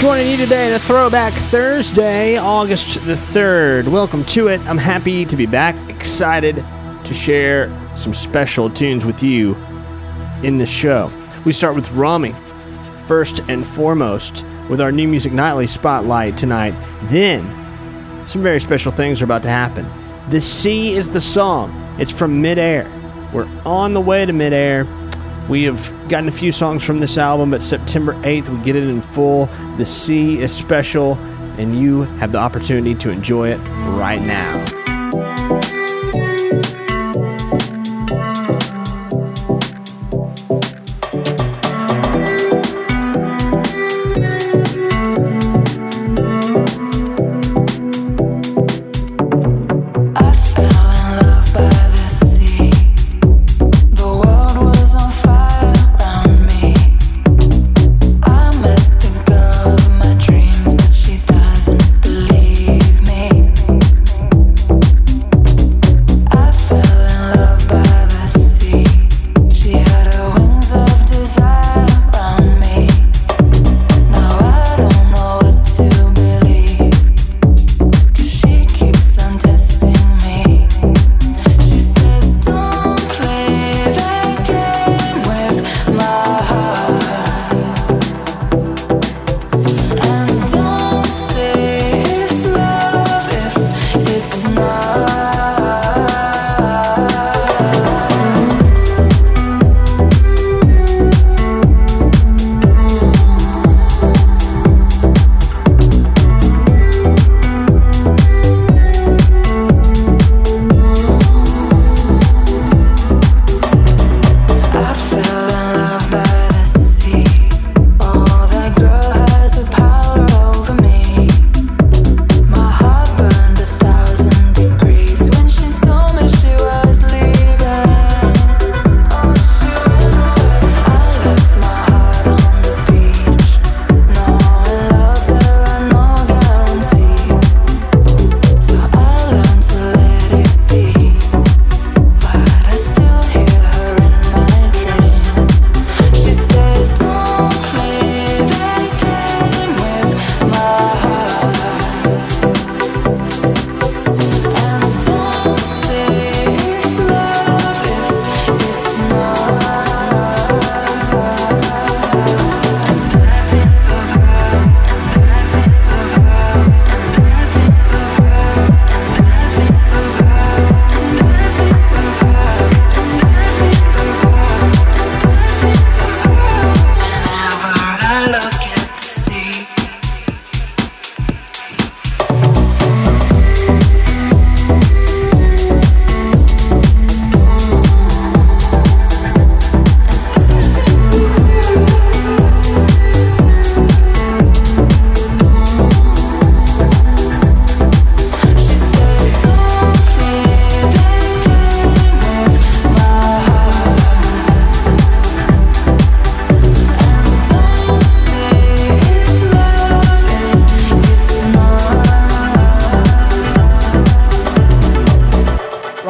joining you today in a throwback Thursday, August the 3rd. Welcome to it. I'm happy to be back, excited to share some special tunes with you in the show. We start with Romy, first and foremost, with our new music nightly spotlight tonight. Then, some very special things are about to happen. The Sea is the song. It's from Midair. We're on the way to Midair. We have gotten a few songs from this album, but September 8th, we get it in full. The Sea is special, and you have the opportunity to enjoy it right now.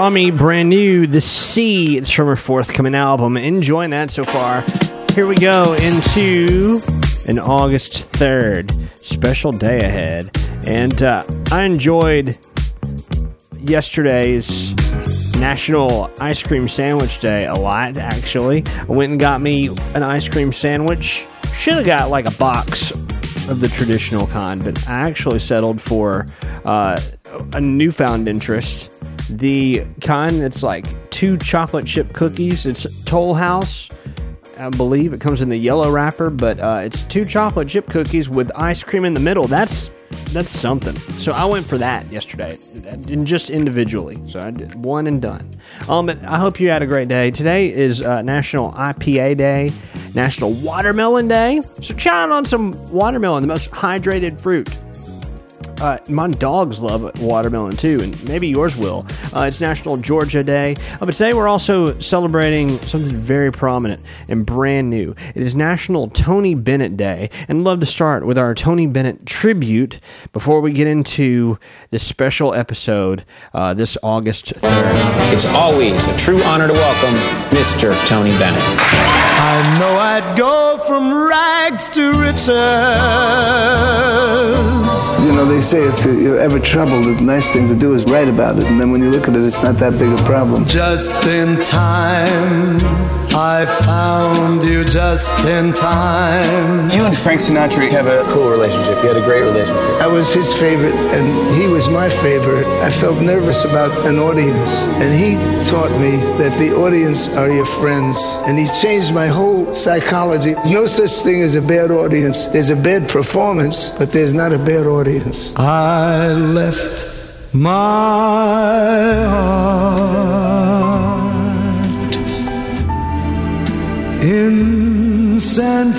Romy, brand new, The Sea. It's from her forthcoming album. Enjoying that so far. Here we go into an August 3rd special day ahead. And uh, I enjoyed yesterday's National Ice Cream Sandwich Day a lot, actually. I went and got me an ice cream sandwich. Should have got like a box of the traditional kind, but I actually settled for uh, a newfound interest. The kind that's like two chocolate chip cookies. It's Toll House. I believe it comes in the yellow wrapper, but uh, it's two chocolate chip cookies with ice cream in the middle. That's that's something. So I went for that yesterday, and just individually. So I did one and done. Um, but I hope you had a great day. Today is uh, National IPA Day, National Watermelon Day. So chime on some watermelon, the most hydrated fruit. Uh, my dogs love watermelon too, and maybe yours will. Uh, it's National Georgia Day. Uh, but today we're also celebrating something very prominent and brand new. It is National Tony Bennett Day, and love to start with our Tony Bennett tribute before we get into this special episode uh, this August 3rd. It's always a true honor to welcome Mr. Tony Bennett. I know I'd go from rags to riches. You know, they say if you're ever troubled, the nice thing to do is write about it. And then when you look at it, it's not that big a problem. Just in time, I found you just in time. You and Frank Sinatra have a cool relationship. You had a great relationship. I was his favorite, and he was my favorite. I felt nervous about an audience, and he taught me that the audience are your friends. And he changed my whole psychology. There's no such thing as a bad audience. There's a bad performance, but there's not a bad audience. I left my heart in San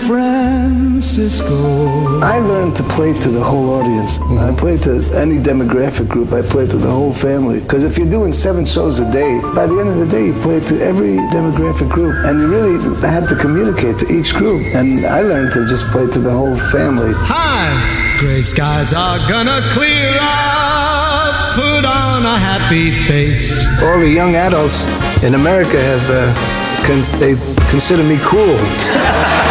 Francisco. I learned to play to the whole audience. I play to any demographic group. I play to the whole family. Because if you're doing seven shows a day, by the end of the day, you play to every demographic group. And you really had to communicate to each group. And I learned to just play to the whole family. Hi! Gray skies are gonna clear up. Put on a happy face. All the young adults in America have, uh, con- they consider me cool.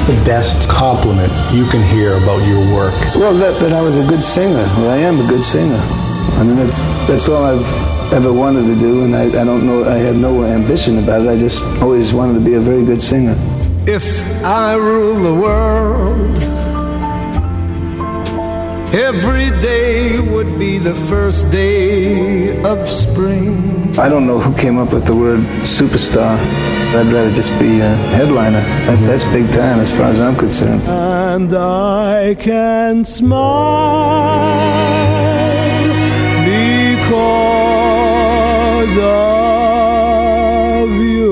What is the best compliment you can hear about your work? Well, that, that I was a good singer. Well, I am a good singer. I mean, that's that's all I've ever wanted to do, and I, I don't know. I have no ambition about it. I just always wanted to be a very good singer. If I rule the world, every day would be the first day of spring. I don't know who came up with the word superstar. But I'd rather just be a headliner. That, mhm. that's big time as far as I'm concerned. And I can smile because of you.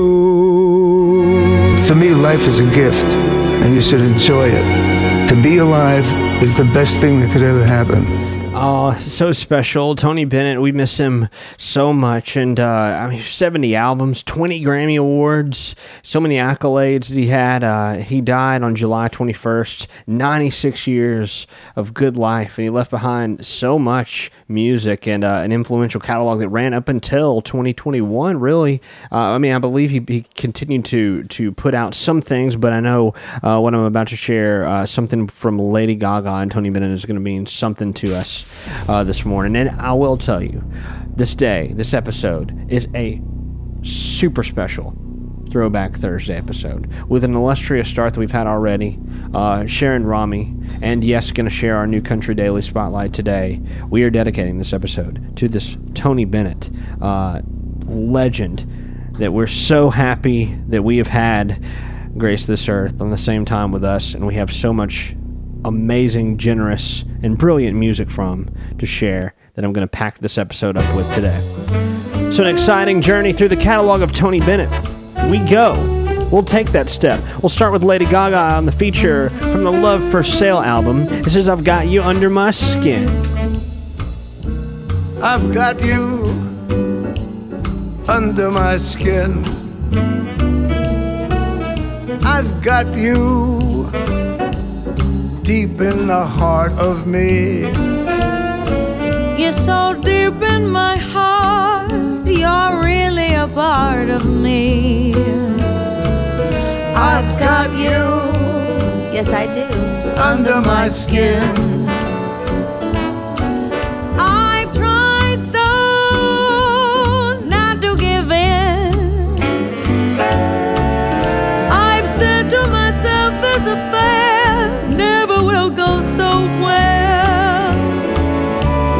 For me, life is a gift, and you should enjoy it. To be alive is the best thing that could ever happen. Oh, so special. Tony Bennett, we miss him so much. And, uh, I mean, 70 albums, 20 Grammy Awards, so many accolades that he had. Uh, he died on July 21st, 96 years of good life. And he left behind so much music and uh, an influential catalog that ran up until 2021, really. Uh, I mean, I believe he, he continued to, to put out some things, but I know uh, what I'm about to share, uh, something from Lady Gaga and Tony Bennett is going to mean something to us uh, this morning. And I will tell you, this day, this episode is a super special Throwback Thursday episode with an illustrious start that we've had already. Uh, Sharon Romy, and yes, going to share our new Country Daily Spotlight today. We are dedicating this episode to this Tony Bennett uh, legend that we're so happy that we have had grace this earth on the same time with us, and we have so much amazing, generous, and brilliant music from to share that I'm going to pack this episode up with today. So, an exciting journey through the catalog of Tony Bennett. We go. We'll take that step. We'll start with Lady Gaga on the feature from the Love for Sale album. This is I've Got You Under My Skin. I've got you under my skin. I've got you deep in the heart of me. You're so deep in my heart, you're really a part of me. I've got you Yes, I do. under my skin.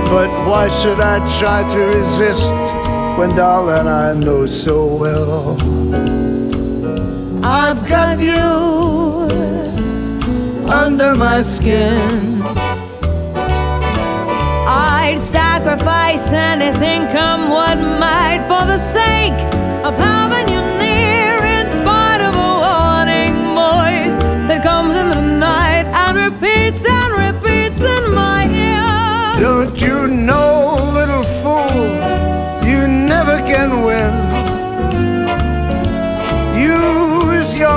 But why should I try to resist when, darling, I know so well? I've got you under my skin. I'd sacrifice anything, come what might, for the sake of having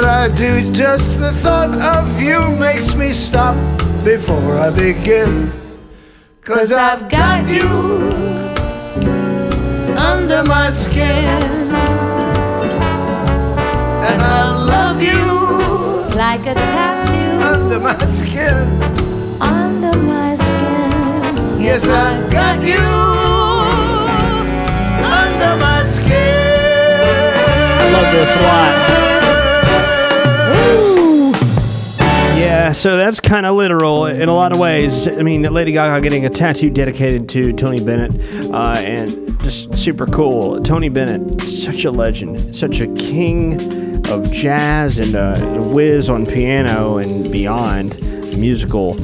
That I do, just the thought of you makes me stop before I begin. Cause I've got you under my skin. And I love you Like a tattoo under my skin. under my skin. Yes, I've got you under my skin. I Love this a lot. So that's kind of literal in a lot of ways. I mean, Lady Gaga getting a tattoo dedicated to Tony Bennett, uh, and just super cool. Tony Bennett, such a legend, such a king of jazz and uh, whiz on piano and beyond, musical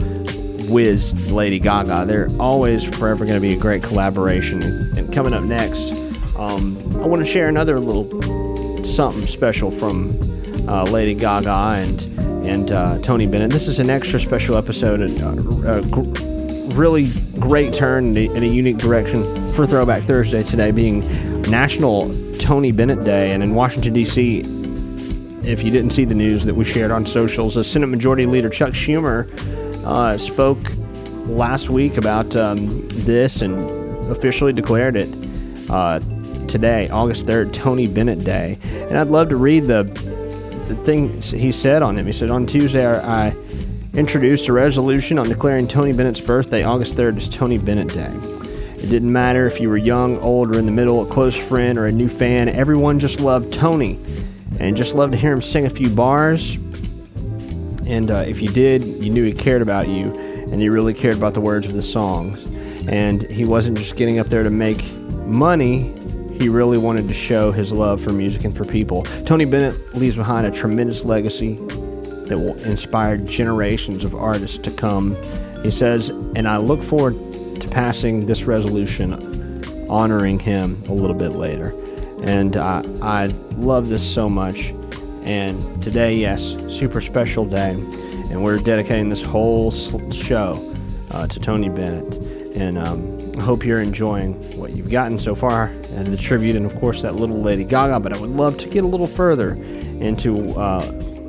whiz Lady Gaga. They're always forever going to be a great collaboration. And coming up next, um, I want to share another little something special from uh, Lady Gaga and and uh, Tony Bennett. This is an extra special episode, and uh, a gr- really great turn in a, a unique direction for Throwback Thursday today, being National Tony Bennett Day, and in Washington D.C. If you didn't see the news that we shared on socials, uh, Senate Majority Leader Chuck Schumer uh, spoke last week about um, this and officially declared it uh, today, August 3rd, Tony Bennett Day. And I'd love to read the the thing he said on him. He said, On Tuesday, I introduced a resolution on declaring Tony Bennett's birthday, August 3rd, as Tony Bennett Day. It didn't matter if you were young, old, or in the middle, a close friend, or a new fan, everyone just loved Tony and just loved to hear him sing a few bars. And uh, if you did, you knew he cared about you, and he really cared about the words of the songs. And he wasn't just getting up there to make money, he really wanted to show his love for music and for people. Tony Bennett leaves behind a tremendous legacy that will inspire generations of artists to come. He says, and I look forward to passing this resolution honoring him a little bit later. And I love this so much. And today, yes, super special day. And we're dedicating this whole show uh, to Tony Bennett. And um, I hope you're enjoying what you've gotten so far and the tribute, and of course, that little Lady Gaga. But I would love to get a little further into uh,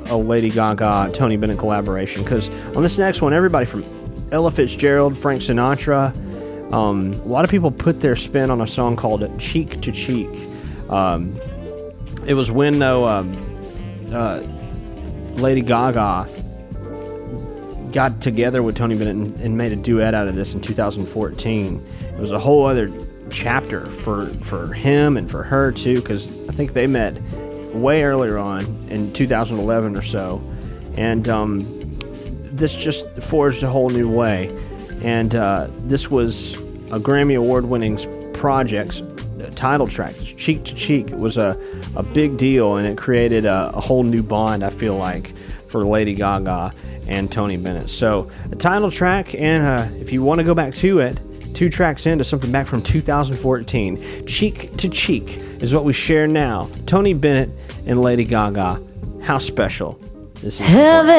a Lady Gaga Tony Bennett collaboration because on this next one, everybody from Ella Fitzgerald, Frank Sinatra, um, a lot of people put their spin on a song called Cheek to Cheek. Um, it was when, though, um, uh, Lady Gaga got together with Tony Bennett and, and made a duet out of this in 2014. It was a whole other chapter for for him and for her too, because I think they met way earlier on in 2011 or so, and um, this just forged a whole new way. And uh, this was a Grammy Award-winning project uh, title track, Cheek to Cheek. It was a, a big deal, and it created a, a whole new bond. I feel like for Lady Gaga and Tony Bennett. So the title track, and uh, if you want to go back to it, two tracks into something back from 2014, Cheek to Cheek is what we share now. Tony Bennett and Lady Gaga. How special this is. Heaven,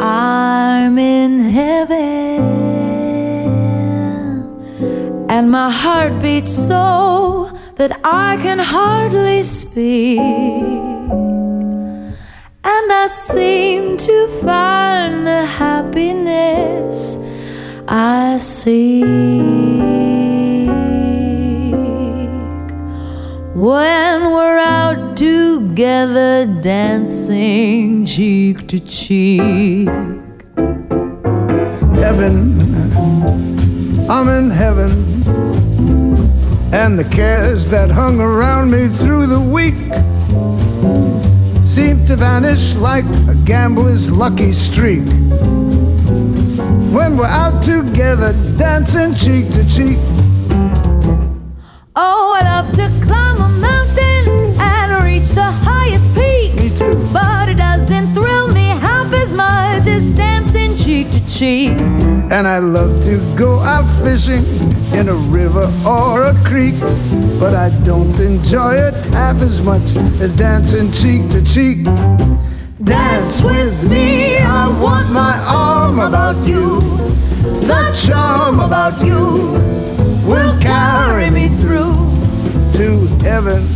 I'm in heaven, and my heart beats so that I can hardly speak. And I seem to find the happiness I seek. When we're out together dancing cheek to cheek. Heaven, I'm in heaven, And the cares that hung around me through the week seemed to vanish like a gambler's lucky streak. When we're out together, dancing cheek to cheek. Oh, I love to climb a mountain and reach the highest cheek. And I love to go out fishing in a river or a creek. But I don't enjoy it half as much as dancing cheek to cheek. Dance with me, I want my arm about you. The charm about you will carry me through to heaven.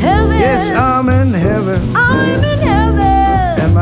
Heaven. Yes, I'm in heaven. I'm in heaven.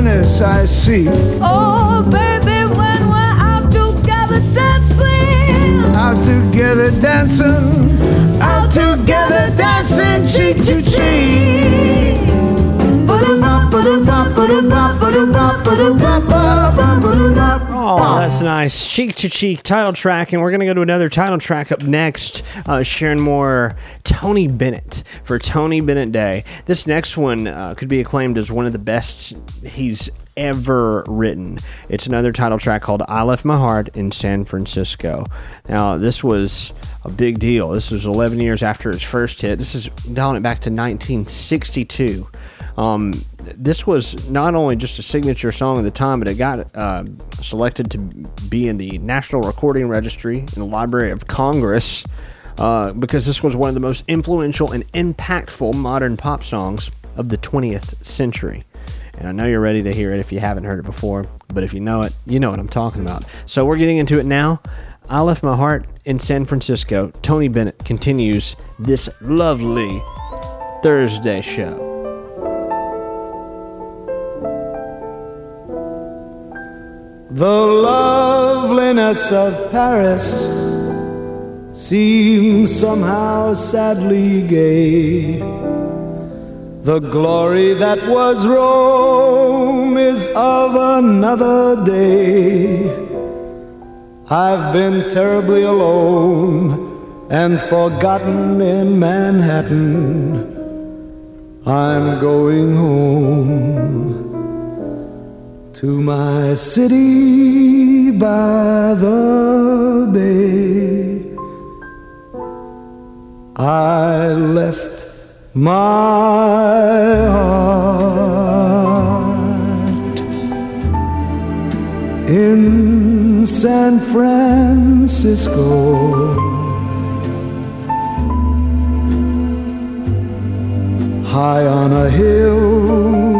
Happiness I seek. Oh, baby, when we're out together dancing, Out together dancing, out together dancing cheek to cheek. Nice. Cheek to cheek title track. And we're going to go to another title track up next, uh, sharing more Tony Bennett for Tony Bennett Day. This next one uh, could be acclaimed as one of the best he's ever written. It's another title track called I Left My Heart in San Francisco. Now, this was a big deal. This was 11 years after its first hit. This is dialing it back to 1962. Um, this was not only just a signature song at the time, but it got uh, selected to be in the National Recording Registry in the Library of Congress uh, because this was one of the most influential and impactful modern pop songs of the 20th century. And I know you're ready to hear it if you haven't heard it before, but if you know it, you know what I'm talking about. So we're getting into it now. I left my heart in San Francisco. Tony Bennett continues this lovely Thursday show. The loveliness of Paris seems somehow sadly gay. The glory that was Rome is of another day. I've been terribly alone and forgotten in Manhattan. I'm going home to my city by the bay. I left my heart in San Francisco. High on a hill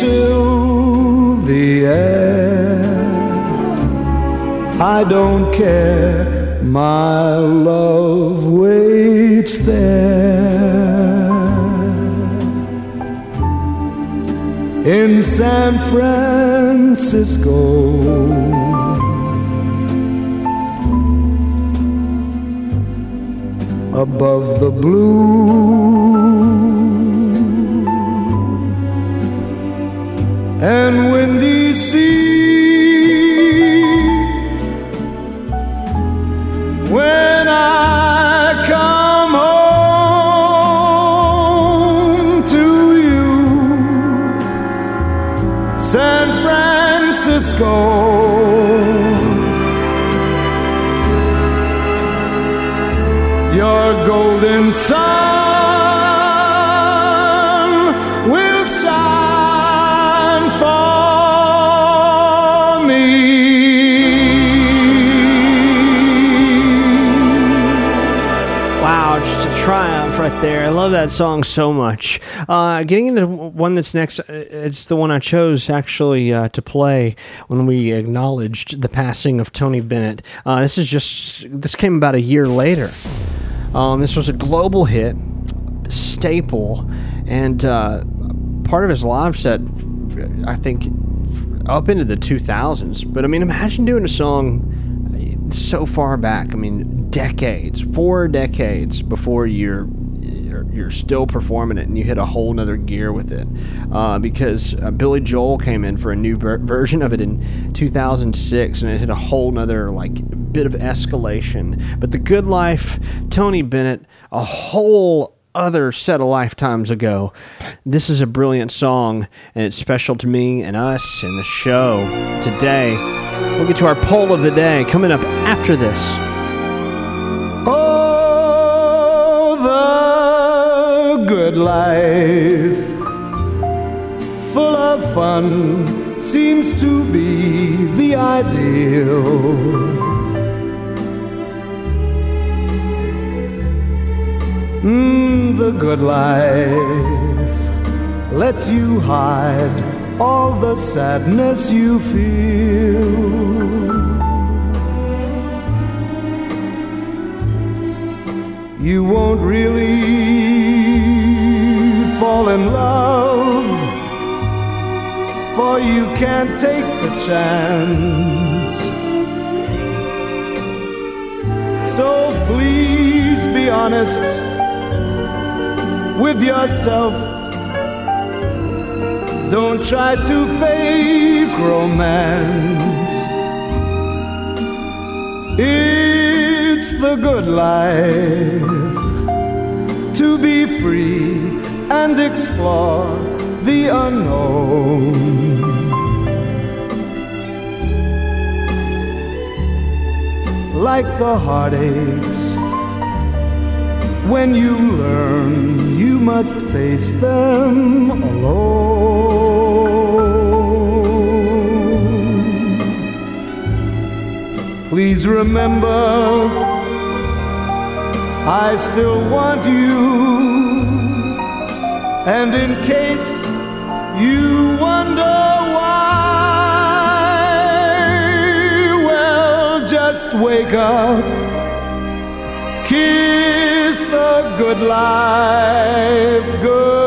chill the air. I don't care, my love waits there in San Francisco. above the blue. There. I love that song so much. Uh, getting into one that's next, uh, it's the one I chose actually uh, to play when we acknowledged the passing of Tony Bennett. Uh, this is just, this came about a year later. Um, this was a global hit, staple, and uh, part of his live set, I think, up into the 2000s. But I mean, imagine doing a song so far back. I mean, decades, four decades before you're you're, still performing it, and you hit a whole nother gear with it. Uh, because uh, Billy Joel came in for a new ver- version of it in 2006, and it hit a whole nother like bit of escalation. But the Good Life, Tony Bennett, a whole other set of lifetimes ago. This is a brilliant song, and it's special to me and us and the show today. We'll get to our poll of the day coming up after this. Good life, full of fun, seems to be the ideal. Mm, the good life lets you hide all the sadness you feel. you won't really fall in love, for you can't take the chance. So please be honest with yourself. Don't try to fake romance. It's the good life to be free and explore the unknown. Like the heartaches, when you learn you must face them alone. Please remember, I still want you. And in case you wonder why, well, just wake up, kiss the good life goodbye.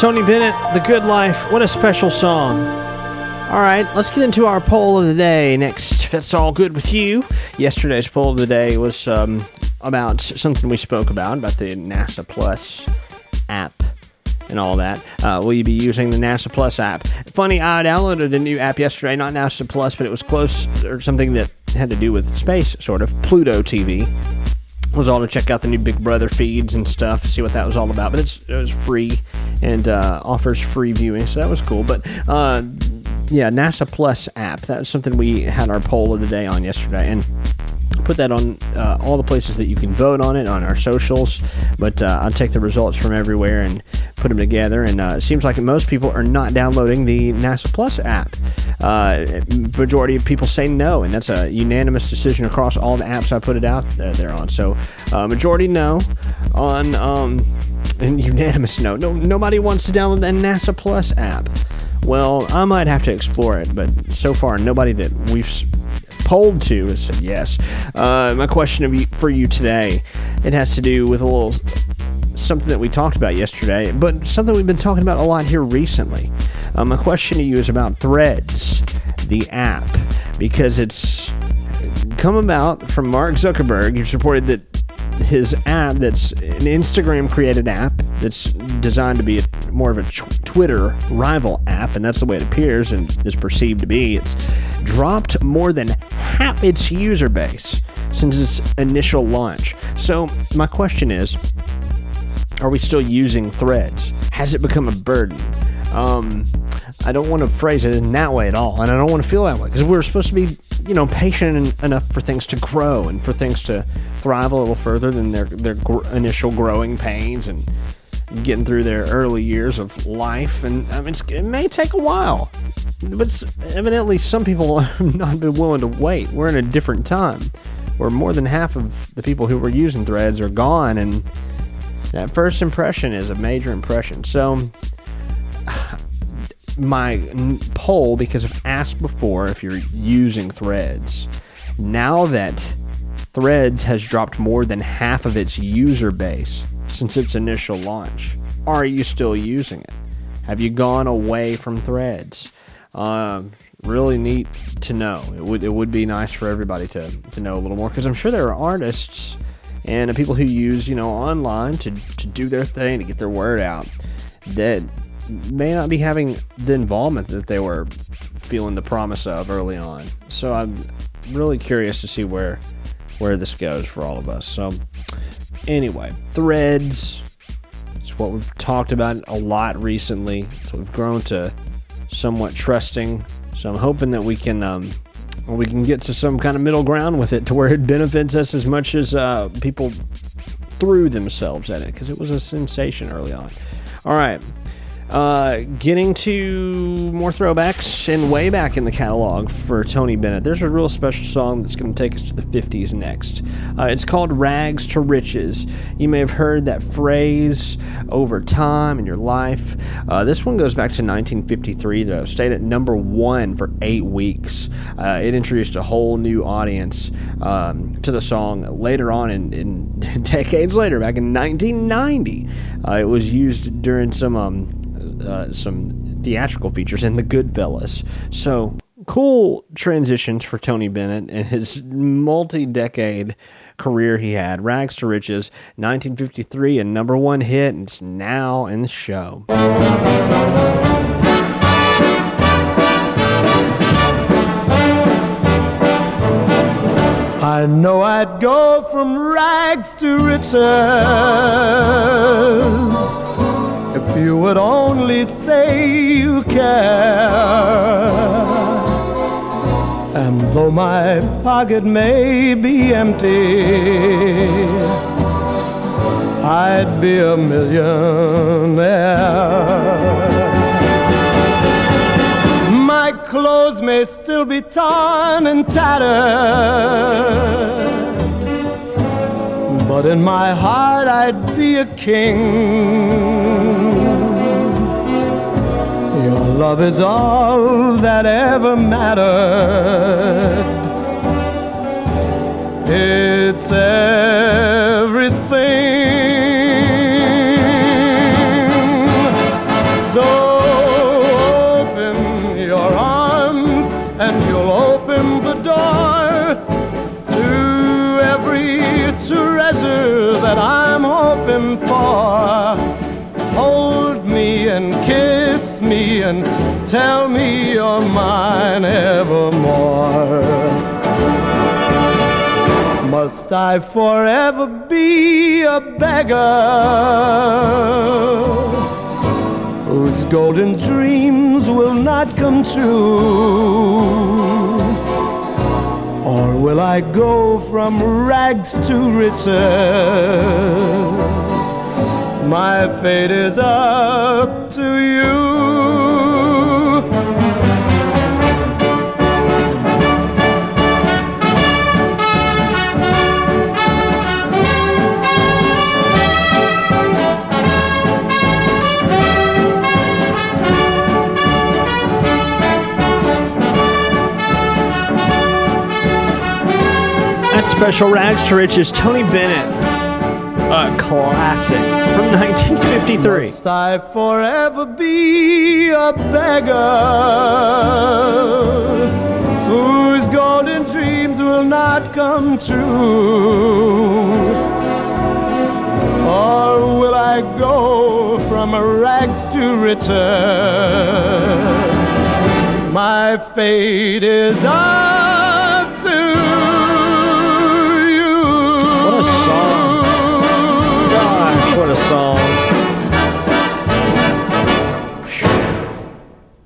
Tony Bennett, The Good Life. What a special song. All right, let's get into our poll of the day next. If that's all good with you. Yesterday's poll of the day was um, about something we spoke about, about the NASA Plus app and all that. Uh, will you be using the NASA Plus app? Funny, I downloaded a new app yesterday, not NASA Plus, but it was close or something that had to do with space, sort of. Pluto TV was all to check out the new Big Brother feeds and stuff, see what that was all about. But it was free and uh, offers free viewing, so that was cool. But uh, yeah, NASA Plus app. That's something we had our poll of the day on yesterday, and put that on uh, all the places that you can vote on it on our socials. But uh, I'll take the results from everywhere and put them together. And uh, it seems like most people are not downloading the NASA Plus app. Uh, majority of people say no, and that's a unanimous decision across all the apps I put it out there on. So uh, majority no on um, and unanimous no. No nobody wants to download the NASA Plus app. Well, I might have to explore it, but so far nobody that we've polled to has said yes. Uh, my question of you, for you today, it has to do with a little something that we talked about yesterday, but something we've been talking about a lot here recently. Um, my question to you is about Threads, the app, because it's come about from Mark Zuckerberg. He's reported that his app, that's an Instagram created app, that's designed to be a, more of a tw- Twitter rival app, and that's the way it appears and is perceived to be. It's dropped more than half its user base since its initial launch. So, my question is are we still using threads? Has it become a burden? Um, I don't want to phrase it in that way at all, and I don't want to feel that way because we're supposed to be, you know, patient enough for things to grow and for things to thrive a little further than their their gr- initial growing pains and getting through their early years of life. And I mean, it may take a while, but evidently some people have not been willing to wait. We're in a different time where more than half of the people who were using threads are gone, and that first impression is a major impression. So my poll because I've asked before if you're using Threads. Now that Threads has dropped more than half of its user base since its initial launch, are you still using it? Have you gone away from Threads? Um, really neat to know. It would it would be nice for everybody to to know a little more because I'm sure there are artists and people who use you know online to to do their thing to get their word out that may not be having the involvement that they were feeling the promise of early on. So I'm really curious to see where where this goes for all of us. So anyway, threads. It's what we've talked about a lot recently. So we've grown to somewhat trusting. So I'm hoping that we can um, we can get to some kind of middle ground with it to where it benefits us as much as uh, people threw themselves at it because it was a sensation early on. All right. Uh, getting to more throwbacks and way back in the catalog for Tony Bennett. There's a real special song that's going to take us to the 50s next. Uh, it's called Rags to Riches. You may have heard that phrase over time in your life. Uh, this one goes back to 1953, though. Stayed at number one for eight weeks. Uh, it introduced a whole new audience um, to the song later on in, in decades later, back in 1990. Uh, it was used during some um, uh, some theatrical features in the Goodfellas. So cool transitions for Tony Bennett and his multi-decade career he had. Rags to Riches, 1953, a number one hit, and it's now in the show. I know I'd go from rags to riches you would only say you care. And though my pocket may be empty, I'd be a millionaire. My clothes may still be torn and tattered, but in my heart I'd be a king. Love is all that ever mattered. It's everything. So open your arms and you'll open the door to every treasure that I'm hoping for. Tell me you're mine evermore. Must I forever be a beggar whose golden dreams will not come true? Or will I go from rags to riches? My fate is up to you. Special Rags to Riches, Tony Bennett. a classic from 1953. Must I forever be a beggar whose golden dreams will not come true? Or will I go from rags to riches? My fate is A song.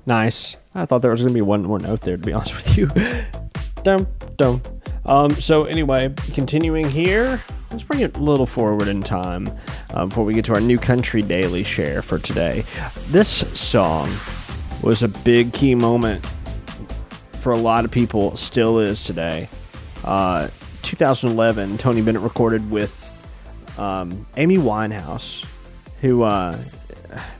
Nice. I thought there was to be one more note there, to be honest with you. dum, dum. Um, so, anyway, continuing here, let's bring it a little forward in time uh, before we get to our new country daily share for today. This song was a big key moment for a lot of people, still is today. Uh, 2011, Tony Bennett recorded with um, Amy Winehouse, who uh,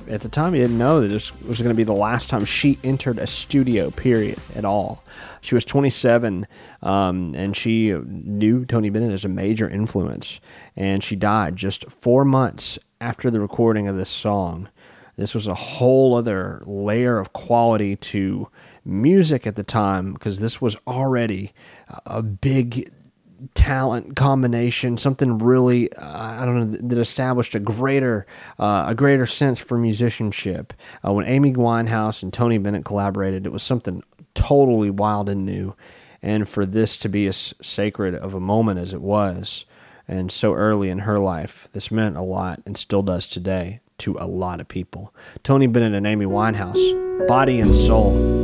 at the time he didn't know that this was going to be the last time she entered a studio, period, at all. She was 27, um, and she knew Tony Bennett as a major influence, and she died just four months after the recording of this song. This was a whole other layer of quality to music at the time because this was already a big talent combination, something really uh, I don't know that established a greater uh, a greater sense for musicianship. Uh, when Amy Winehouse and Tony Bennett collaborated, it was something totally wild and new. And for this to be as sacred of a moment as it was, and so early in her life, this meant a lot and still does today to a lot of people. Tony Bennett and Amy Winehouse, Body and Soul.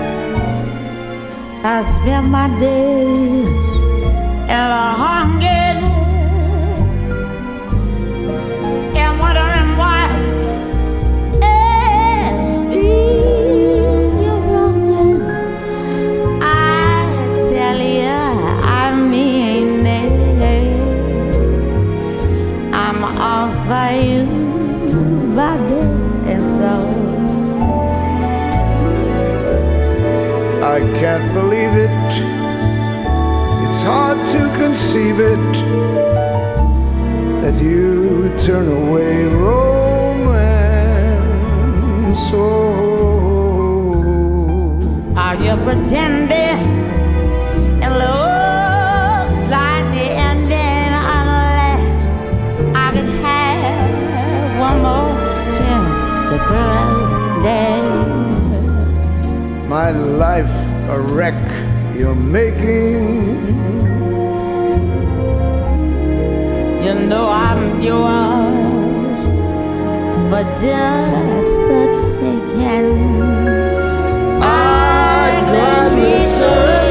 I spend my days. In a hunger can't believe it. It's hard to conceive it that you turn away romance. Oh, Are you pretending? It looks like the ending unless I could have one more chance to pretend. my life a wreck you're making. You know I'm yours for just the taking. I gladly surrender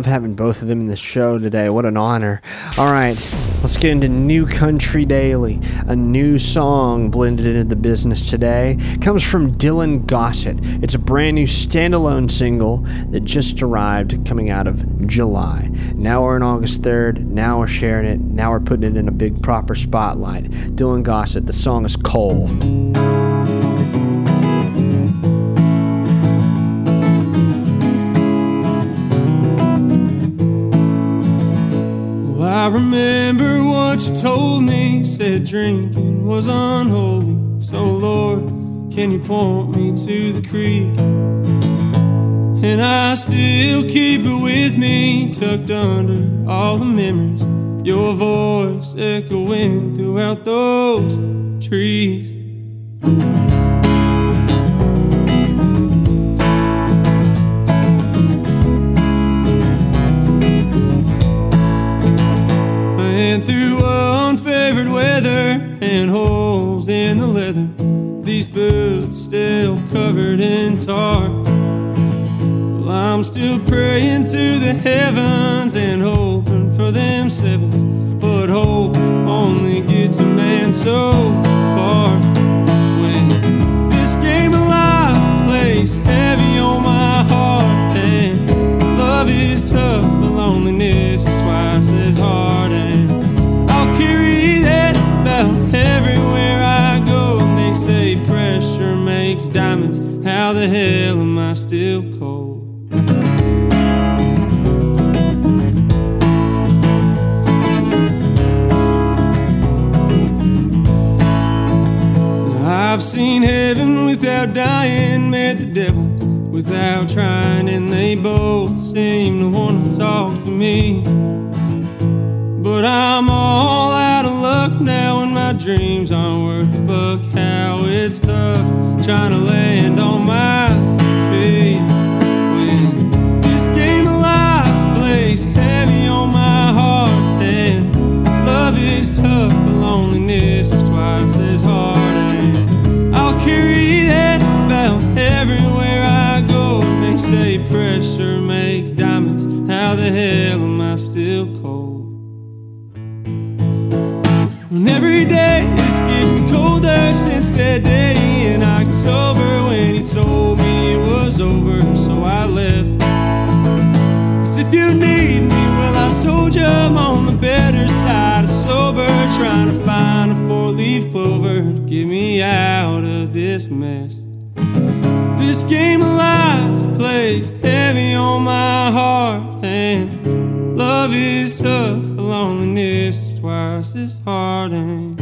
love having both of them in the show today. What an honor. All right, let's get into New Country Daily. A new song blended into the business today comes from Dylan Gossett. It's a brand new standalone single that just arrived coming out of July. Now we're on August 3rd. Now we're sharing it. Now we're putting it in a big proper spotlight. Dylan Gossett. The song is Coal. Remember what you told me. Said drinking was unholy. So, Lord, can you point me to the creek? And I still keep it with me, tucked under all the memories. Your voice echoing throughout those trees. And holes in the leather, these boots still covered in tar. Well, I'm still praying to the heavens and hoping for them sevens, but hope only gets a man so dying, met the devil without trying, and they both seem to want to talk to me. But I'm all out of luck now, and my dreams aren't worth a buck. How it's tough trying to land I'm on the better side of sober, trying to find a four leaf clover to get me out of this mess. This game of life plays heavy on my heart, and love is tough, loneliness is twice as hard. And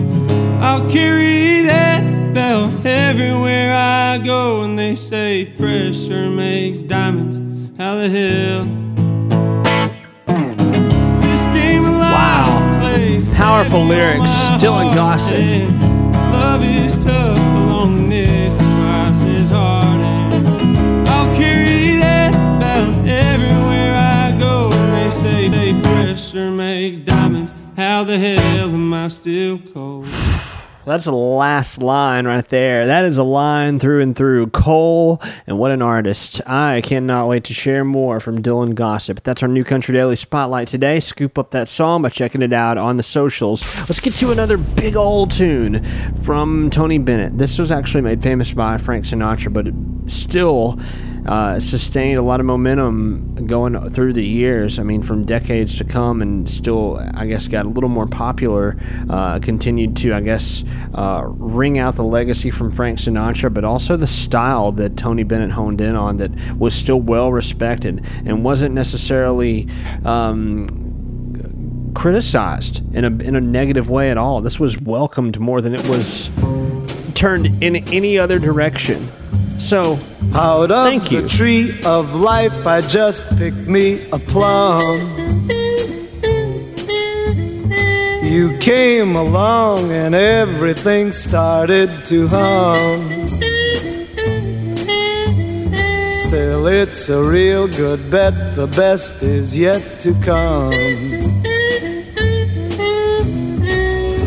I'll carry that bell everywhere I go, and they say pressure makes diamonds. How the hell? Powerful lyrics. Dylan Gossett. Love is tough, twice as hard. I'll carry that belt everywhere I go. They say they pressure makes diamonds. How the hell am I still cold? That's the last line right there. That is a line through and through. Coal, and what an artist. I cannot wait to share more from Dylan Gossett. That's our New Country Daily Spotlight today. Scoop up that song by checking it out on the socials. Let's get to another big old tune from Tony Bennett. This was actually made famous by Frank Sinatra, but still uh, sustained a lot of momentum going through the years. I mean, from decades to come, and still, I guess, got a little more popular. Uh, continued to, I guess, uh, ring out the legacy from Frank Sinatra, but also the style that Tony Bennett honed in on that was still well respected and wasn't necessarily. Um, criticized in a in a negative way at all. This was welcomed more than it was turned in any other direction. So, Out of Thank you. the tree of life, I just picked me a plum. You came along and everything started to hum. Still, it's a real good bet, the best is yet to come.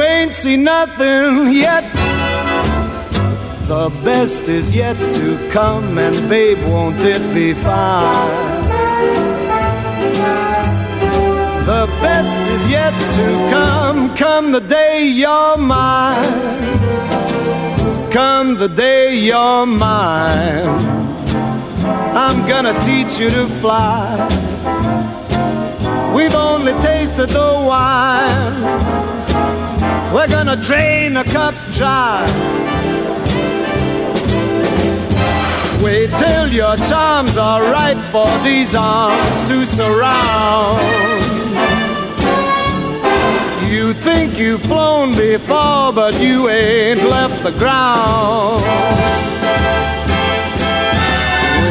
ain't seen nothing yet. The best is yet to come, and babe, won't it be fine? The best is yet to come, come the day you're mine. Come the day you're mine. I'm gonna teach you to fly. We've only tasted the wine. We're gonna drain the cup dry. Wait till your charms are right for these arms to surround. You think you've flown before, but you ain't left the ground.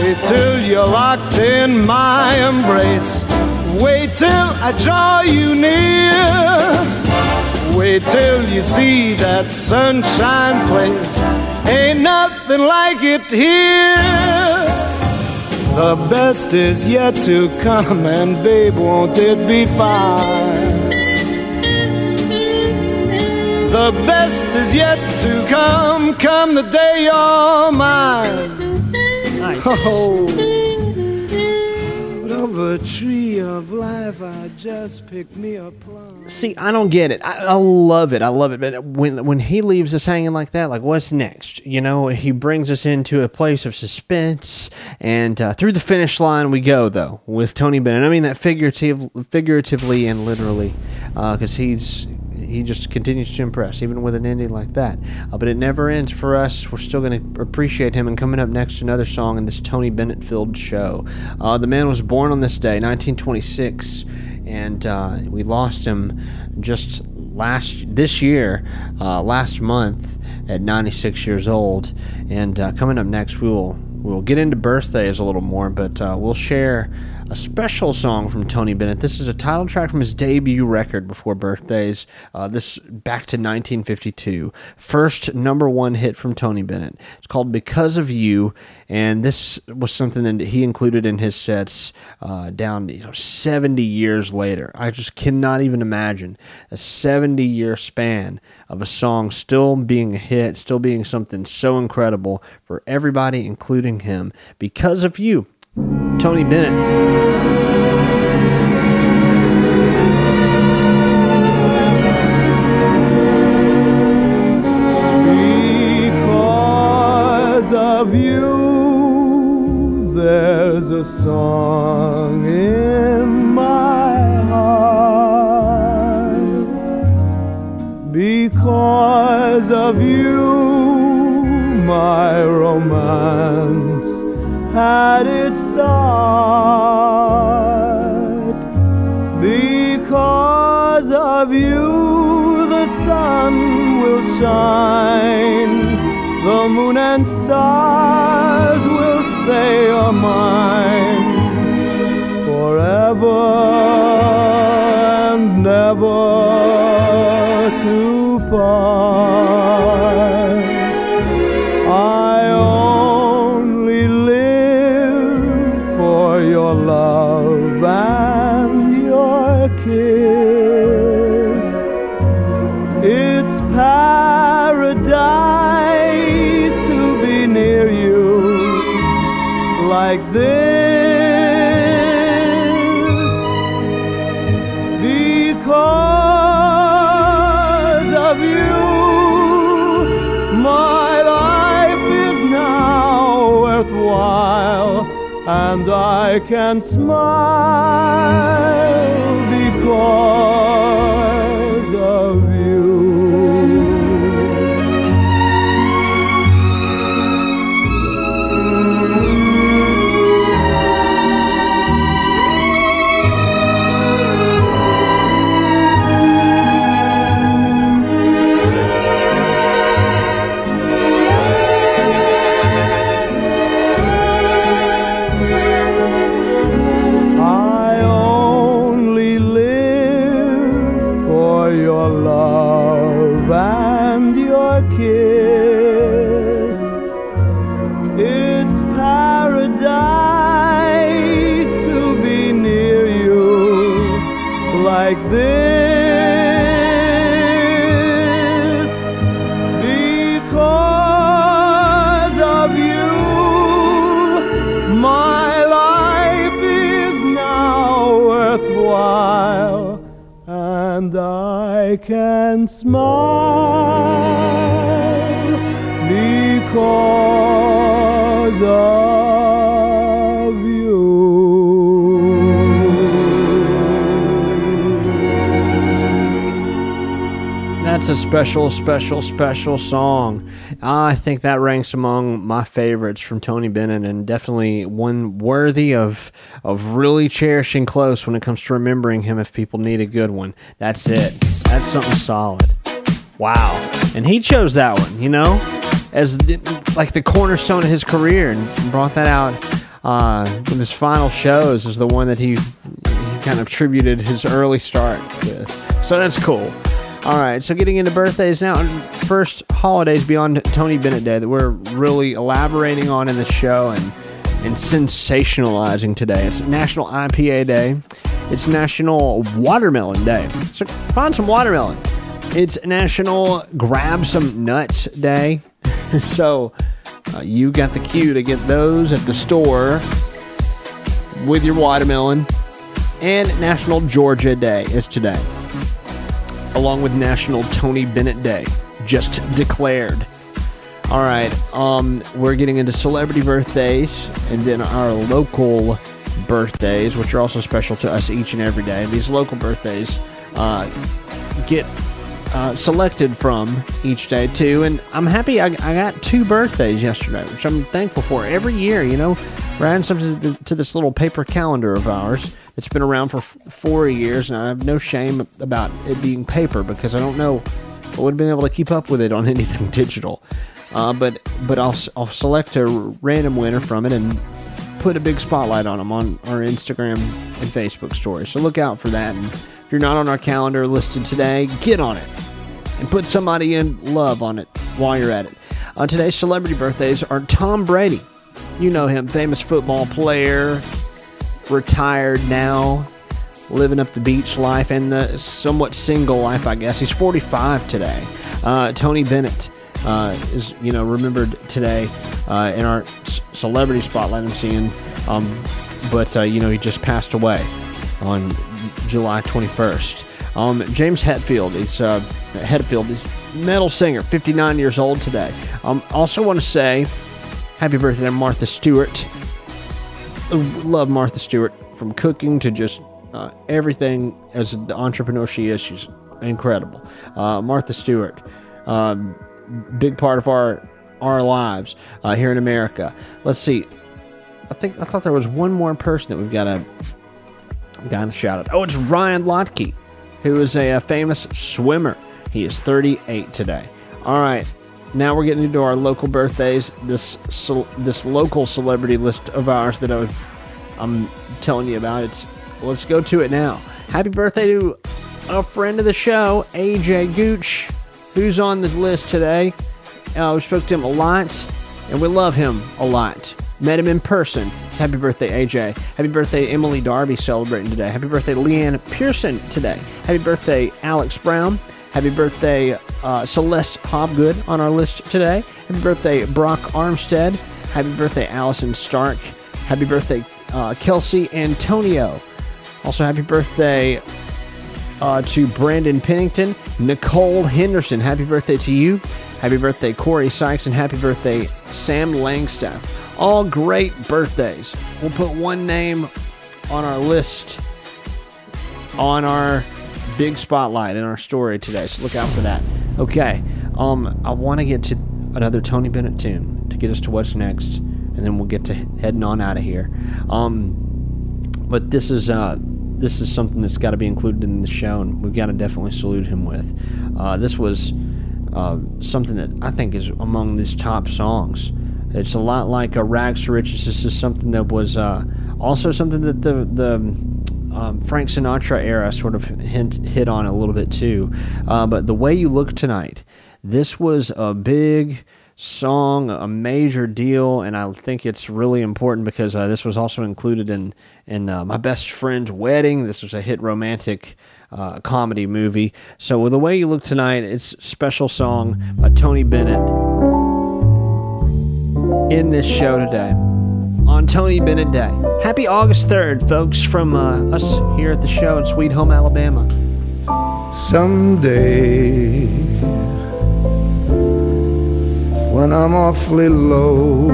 Wait till you're locked in my embrace. Wait till I draw you near. Wait till you see that sunshine place. Ain't nothing like it here. The best is yet to come, and babe, won't it be fine? The best is yet to come, come the day you're mine. Nice. Oh, of a tree of life, I just picked me a plum. See, I don't get it. I, I love it. I love it. But when when he leaves us hanging like that, like what's next? You know, he brings us into a place of suspense, and uh, through the finish line we go though with Tony Bennett. I mean that figurative, figuratively and literally, because he's he just continues to impress, even with an ending like that. Uh, but it never ends for us. We're still going to appreciate him. And coming up next, another song in this Tony Bennett filled show. Uh, the man was born on this day, 1926, and uh, we lost him just last this year, uh, last month at 96 years old. And uh, coming up next, we will we'll get into birthdays a little more, but uh, we'll share a special song from Tony Bennett. This is a title track from his debut record before birthdays. Uh, this back to 1952. First number one hit from Tony Bennett. It's called Because of You, and this was something that he included in his sets uh, down you know, 70 years later. I just cannot even imagine a 70 year span of a song still being a hit, still being something so incredible for everybody, including him. Because of You. Tony Bennett. Because of you, there's a song in my heart. Because of you, my romance had its start. Because of you, the sun will shine. The moon and stars will say you're mine forever and never to part. And I can smile because can smile because of you. That's a special, special, special song. I think that ranks among my favorites from Tony Bennett, and definitely one worthy of of really cherishing close when it comes to remembering him. If people need a good one, that's it. That's something solid. Wow, and he chose that one, you know, as the, like the cornerstone of his career, and brought that out uh, his final shows as the one that he he kind of attributed his early start with. So that's cool. All right, so getting into birthdays now. First holidays beyond Tony Bennett Day that we're really elaborating on in the show and and sensationalizing today. It's National IPA Day. It's National Watermelon Day. So find some watermelon. It's National Grab Some Nuts Day. so uh, you got the cue to get those at the store with your watermelon. And National Georgia Day is today along with National Tony Bennett Day, just declared. All right, um, we're getting into celebrity birthdays and then our local birthdays, which are also special to us each and every day. These local birthdays uh, get uh, selected from each day too, and I'm happy I, I got two birthdays yesterday, which I'm thankful for. Every year, you know, we're something to, this little paper calendar of ours that's been around for four years, and I have no shame about it being paper because I don't know I would have been able to keep up with it on anything digital. Uh, but but I'll I'll select a random winner from it and put a big spotlight on them on our Instagram and Facebook stories. So look out for that. And if you're not on our calendar listed today, get on it and put somebody in love on it while you're at it. Uh, today's celebrity birthdays are Tom Brady. You know him, famous football player, retired now, living up the beach life and the somewhat single life, I guess. He's 45 today. Uh, Tony Bennett uh, is, you know, remembered today uh, in our celebrity spotlight I'm seeing. Um, but, uh, you know, he just passed away on July 21st. Um, James Hetfield is uh, Hetfield is metal singer, 59 years old today. Um, also want to say happy birthday to Martha Stewart. Love Martha Stewart from cooking to just uh, everything as the entrepreneur she is. She's incredible. Uh, Martha Stewart, um, big part of our our lives uh, here in America. Let's see. I think I thought there was one more person that we've got to got to shout out. Oh, it's Ryan Lochte, who is a, a famous swimmer. He is 38 today. All right, now we're getting into our local birthdays. This this local celebrity list of ours that I I'm telling you about. It's let's go to it now. Happy birthday to a friend of the show, AJ Gooch, who's on this list today. Uh, we spoke to him a lot, and we love him a lot. Met him in person. Happy birthday, AJ. Happy birthday, Emily Darby, celebrating today. Happy birthday, Leanne Pearson, today. Happy birthday, Alex Brown. Happy birthday, uh, Celeste Hobgood on our list today. Happy birthday, Brock Armstead. Happy birthday, Allison Stark. Happy birthday, uh, Kelsey Antonio. Also, happy birthday uh, to Brandon Pennington, Nicole Henderson. Happy birthday to you. Happy birthday, Corey Sykes, and happy birthday, Sam Langstaff. All great birthdays. We'll put one name on our list on our big spotlight in our story today, so look out for that. Okay, um, I want to get to another Tony Bennett tune to get us to what's next, and then we'll get to heading on out of here. Um, but this is uh, this is something that's got to be included in the show, and we've got to definitely salute him with. Uh, this was uh, something that I think is among these top songs. It's a lot like a Rags to Riches. This is something that was uh, also something that the the um, Frank Sinatra era sort of hint, hit on a little bit too. Uh, but the way you look tonight, This was a big song, a major deal, and I think it's really important because uh, this was also included in in uh, my best friend's wedding. This was a hit romantic uh, comedy movie. So, with the way you look tonight, it's a special song by Tony Bennett in this show today on Tony Bennett Day. Happy August 3rd, folks, from uh, us here at the show in Sweet Home, Alabama. Someday, when I'm awfully low,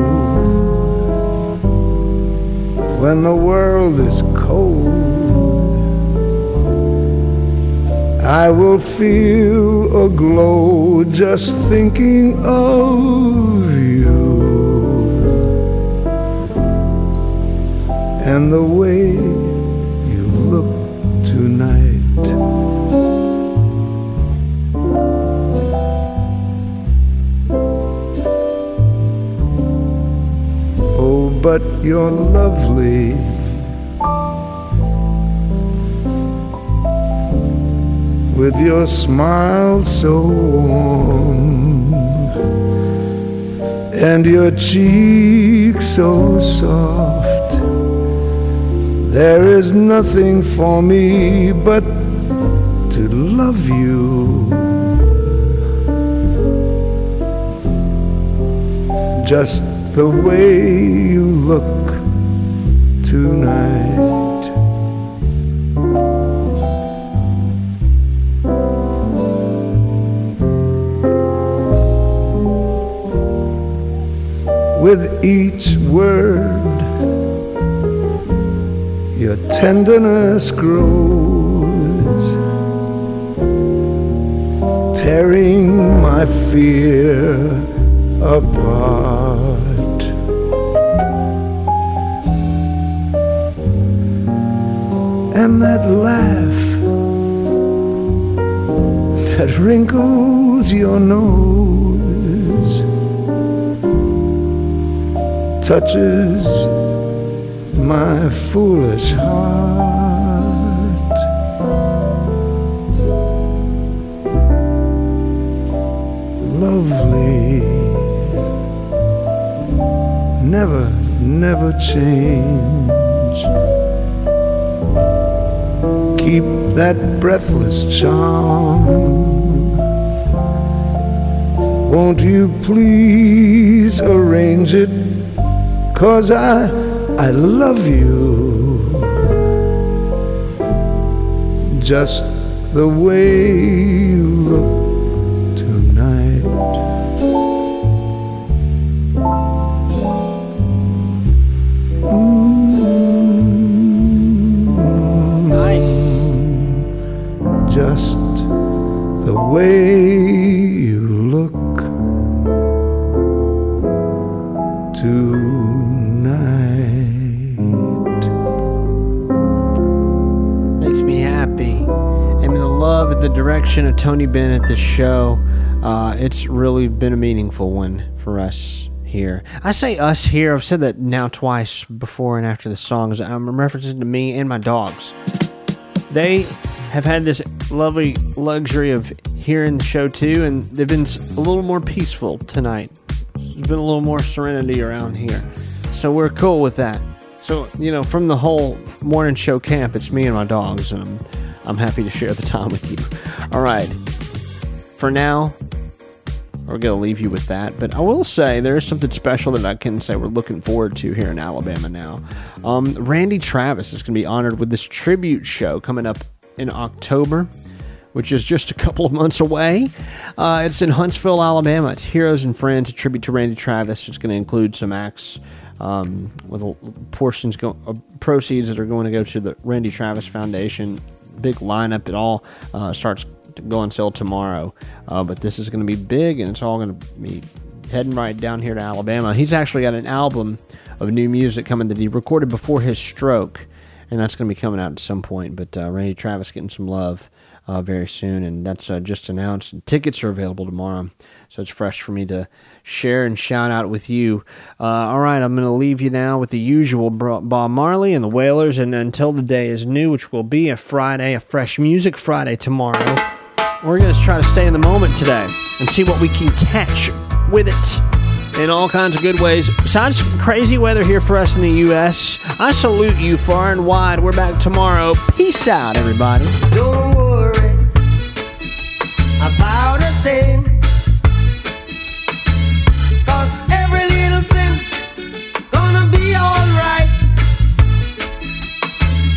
when the world is cold, I will feel a glow just thinking of you and the way you look tonight. Oh, but you're lovely. With your smile so warm and your cheek so soft, there is nothing for me but to love you. Just the way you look tonight. With each word, your tenderness grows, tearing my fear apart. And that laugh that wrinkles your nose touches my foolish heart. Lovely, never, never change. Keep that breathless charm. Won't you please arrange it? Cause I, I love you just the way you look tonight. Nice. Just the way the direction of Tony Bennett, this show, uh, it's really been a meaningful one for us here. I say us here, I've said that now twice before and after the songs. I'm referencing to me and my dogs. They have had this lovely luxury of hearing the show too, and they've been a little more peaceful tonight. There's been a little more serenity around here. So we're cool with that. So, you know, from the whole morning show camp, it's me and my dogs, and I'm, happy to share the time with you. All right. For now, we're going to leave you with that. But I will say there is something special that I can say we're looking forward to here in Alabama now. Um, Randy Travis is going to be honored with this tribute show coming up in October, which is just a couple of months away. Uh, it's in Huntsville, Alabama. It's Heroes and Friends, a tribute to Randy Travis. It's going to include some acts um, with portions go, uh, proceeds that are going to go to the Randy Travis Foundation. Big lineup. It all uh, starts to go on sale tomorrow, uh, but this is going to be big, and it's all going to be heading right down here to Alabama. He's actually got an album of new music coming that he recorded before his stroke, and that's going to be coming out at some point. But uh, Randy Travis getting some love uh, very soon, and that's uh, just announced. Tickets are available tomorrow, so it's fresh for me to share and shout out with you. Uh, all right, I'm going to leave you now with the usual Bob Marley and the Wailers, and until the day is new, which will be a Friday, a fresh music Friday tomorrow. We're going to try to stay in the moment today. and see what we can catch with it in all kinds of good ways. Besides crazy weather here for us in the U.S., I salute you far and wide. We're back tomorrow. Peace out, everybody about a thing. Every little thing gonna be alright.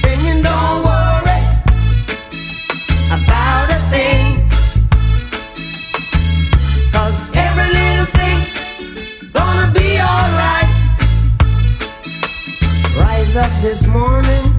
Singing, don't worry about a every little thing gonna be alright. Rise up this morning.